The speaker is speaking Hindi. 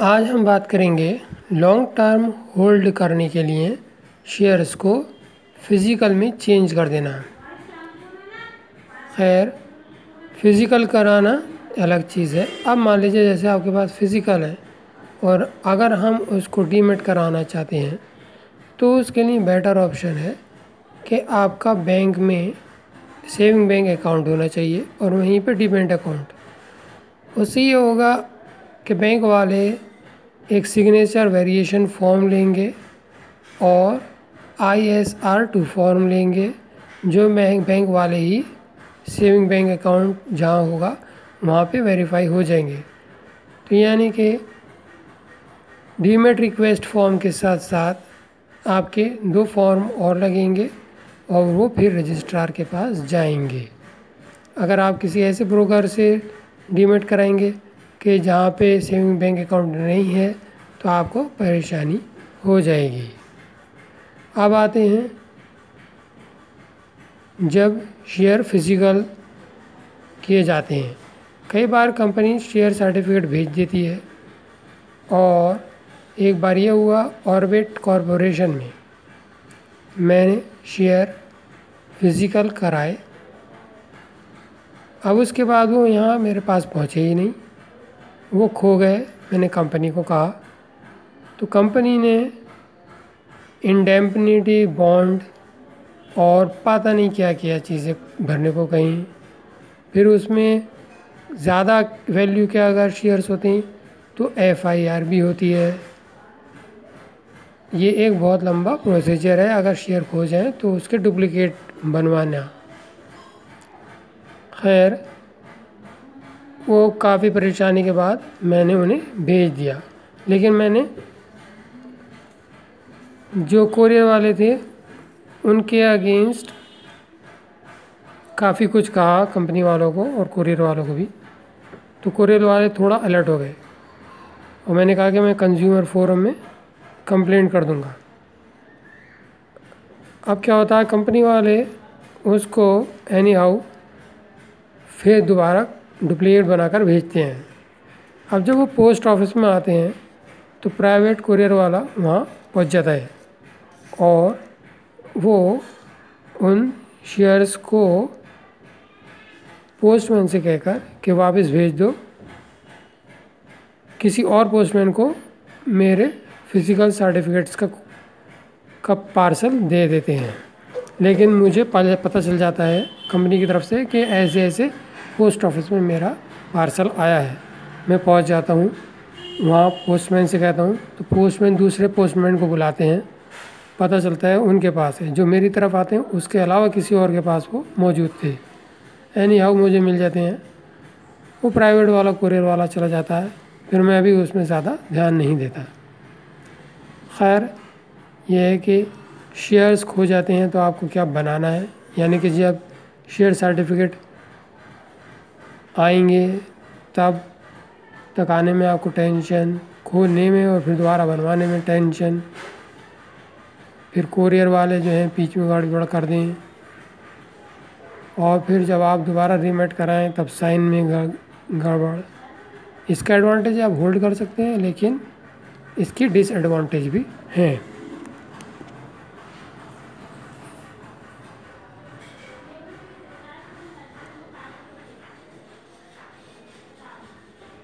आज हम बात करेंगे लॉन्ग टर्म होल्ड करने के लिए शेयर्स को फ़िज़िकल में चेंज कर देना। खैर फ़िज़िकल कराना अलग चीज़ है। अब मान लीजिए जैसे आपके पास फ़िज़िकल है और अगर हम उसको डीमेट कराना चाहते हैं तो उसके लिए बेटर ऑप्शन है कि आपका बैंक में सेविंग बैंक अकाउंट होना चाहिए और वहीं पर डिपेंड अकाउंट उससे ये होगा कि बैंक वाले एक सिग्नेचर वेरिएशन फॉर्म लेंगे और I S R two form लेंगे, जो बैंक बैंक वाले ही सेविंग बैंक अकाउंट जहाँ होगा, वहाँ पे वेरीफाई हो जाएँगे। तो यानी कि डीमेट रिक्वेस्ट फॉर्म के साथ साथ आपके दो फॉर्म और लगेंगे और वो फिर रजिस्ट्रार के पास जाएँगे। अगर आप किसी ऐसे ब्रोकर से डीमेट कराएँगे कि जहाँ पे सेविंग बैंक अकाउंट नहीं है तो आपको परेशानी हो जाएगी। अब आते हैं। जब शेयर फ़िज़िकल किए जाते हैं, कई बार कंपनी शेयर सर्टिफिकेट भेज देती है और एक बार ये हुआ ऑर्बिट कॉरपोरेशन में, मैंने शेयर फ़िज़िकल कराए। अब उसके बाद वो यहाँ मेरे पास पहुँचे ही नहीं। वो खो गए, मैंने कंपनी को कहा। तो कंपनी ने इंडेम्पनिटी बॉन्ड और पता नहीं क्या क्या चीज़ें भरने को कहीं। फिर उसमें ज़्यादा वैल्यू के अगर शेयर्स होते हैं तो एफ़ आई आर भी होती है। ये एक बहुत लंबा प्रोसीजर है, अगर शेयर खो जाए तो उसके डुप्लीकेट बनवाना। खैर वो काफ़ी परेशानी के बाद मैंने उन्हें भेज दिया। लेकिन मैंने जो कोरियर वाले थे, उनके अगेंस्ट काफ़ी कुछ कहा कंपनी वालों को और कोरियर वालों को भी। तो कोरियर वाले थोड़ा अलर्ट हो गए और मैंने कहा कि मैं कंज्यूमर फोरम में कंप्लेंट कर दूँगा। अब क्या होता है, कंपनी वाले उसको एनी हाउ फिर दोबारा डुप्लीकेट बनाकर भेजते हैं। अब जब वो पोस्ट ऑफ़िस में आते हैं तो प्राइवेट कुरियर वाला वहाँ पहुँच जाता है और वो उन शेयर्स को पोस्टमैन से कहकर कि वापस भेज दो। किसी और पोस्टमैन को मेरे फ़िज़िकल सर्टिफिकेट्स का का पार्सल दे देते हैं। लेकिन मुझे पता चल जाता है कंपनी की तरफ़ से कि ऐसे ऐसे पोस्ट ऑफ़िस में मेरा पार्सल आया है। मैं पहुँच जाता हूँ, वहाँ पोस्टमैन से कहता हूँ तो पोस्टमैन दूसरे पोस्टमैन को बुलाते हैं। पता चलता है उनके पास है, जो मेरी तरफ़ आते हैं, उसके अलावा किसी और के पास वो मौजूद थे। एनी हाउ मुझे मिल जाते हैं। वो प्राइवेट वाला कुरियर वाला चला जाता है, फिर मैं अभी उसमें ज़्यादा ध्यान नहीं देता। खैर यह है कि शेयर्स खो जाते हैं तो आपको क्या बनाना है? यानी कि जब शेयर सर्टिफिकेट आएँगे, तब तक आने में आपको टेंशन खोलने में और फिर दोबारा बनवाने में टेंशन फिर कोरियर वाले जो हैं, बीच में गड़बड़ कर दें। और फिर जब आप दोबारा रीमेट कराएँ, तब साइन में गड़बड़। इसका एडवांटेज आप होल्ड कर सकते हैं, लेकिन इसकी डिसएडवांटेज भी हैं।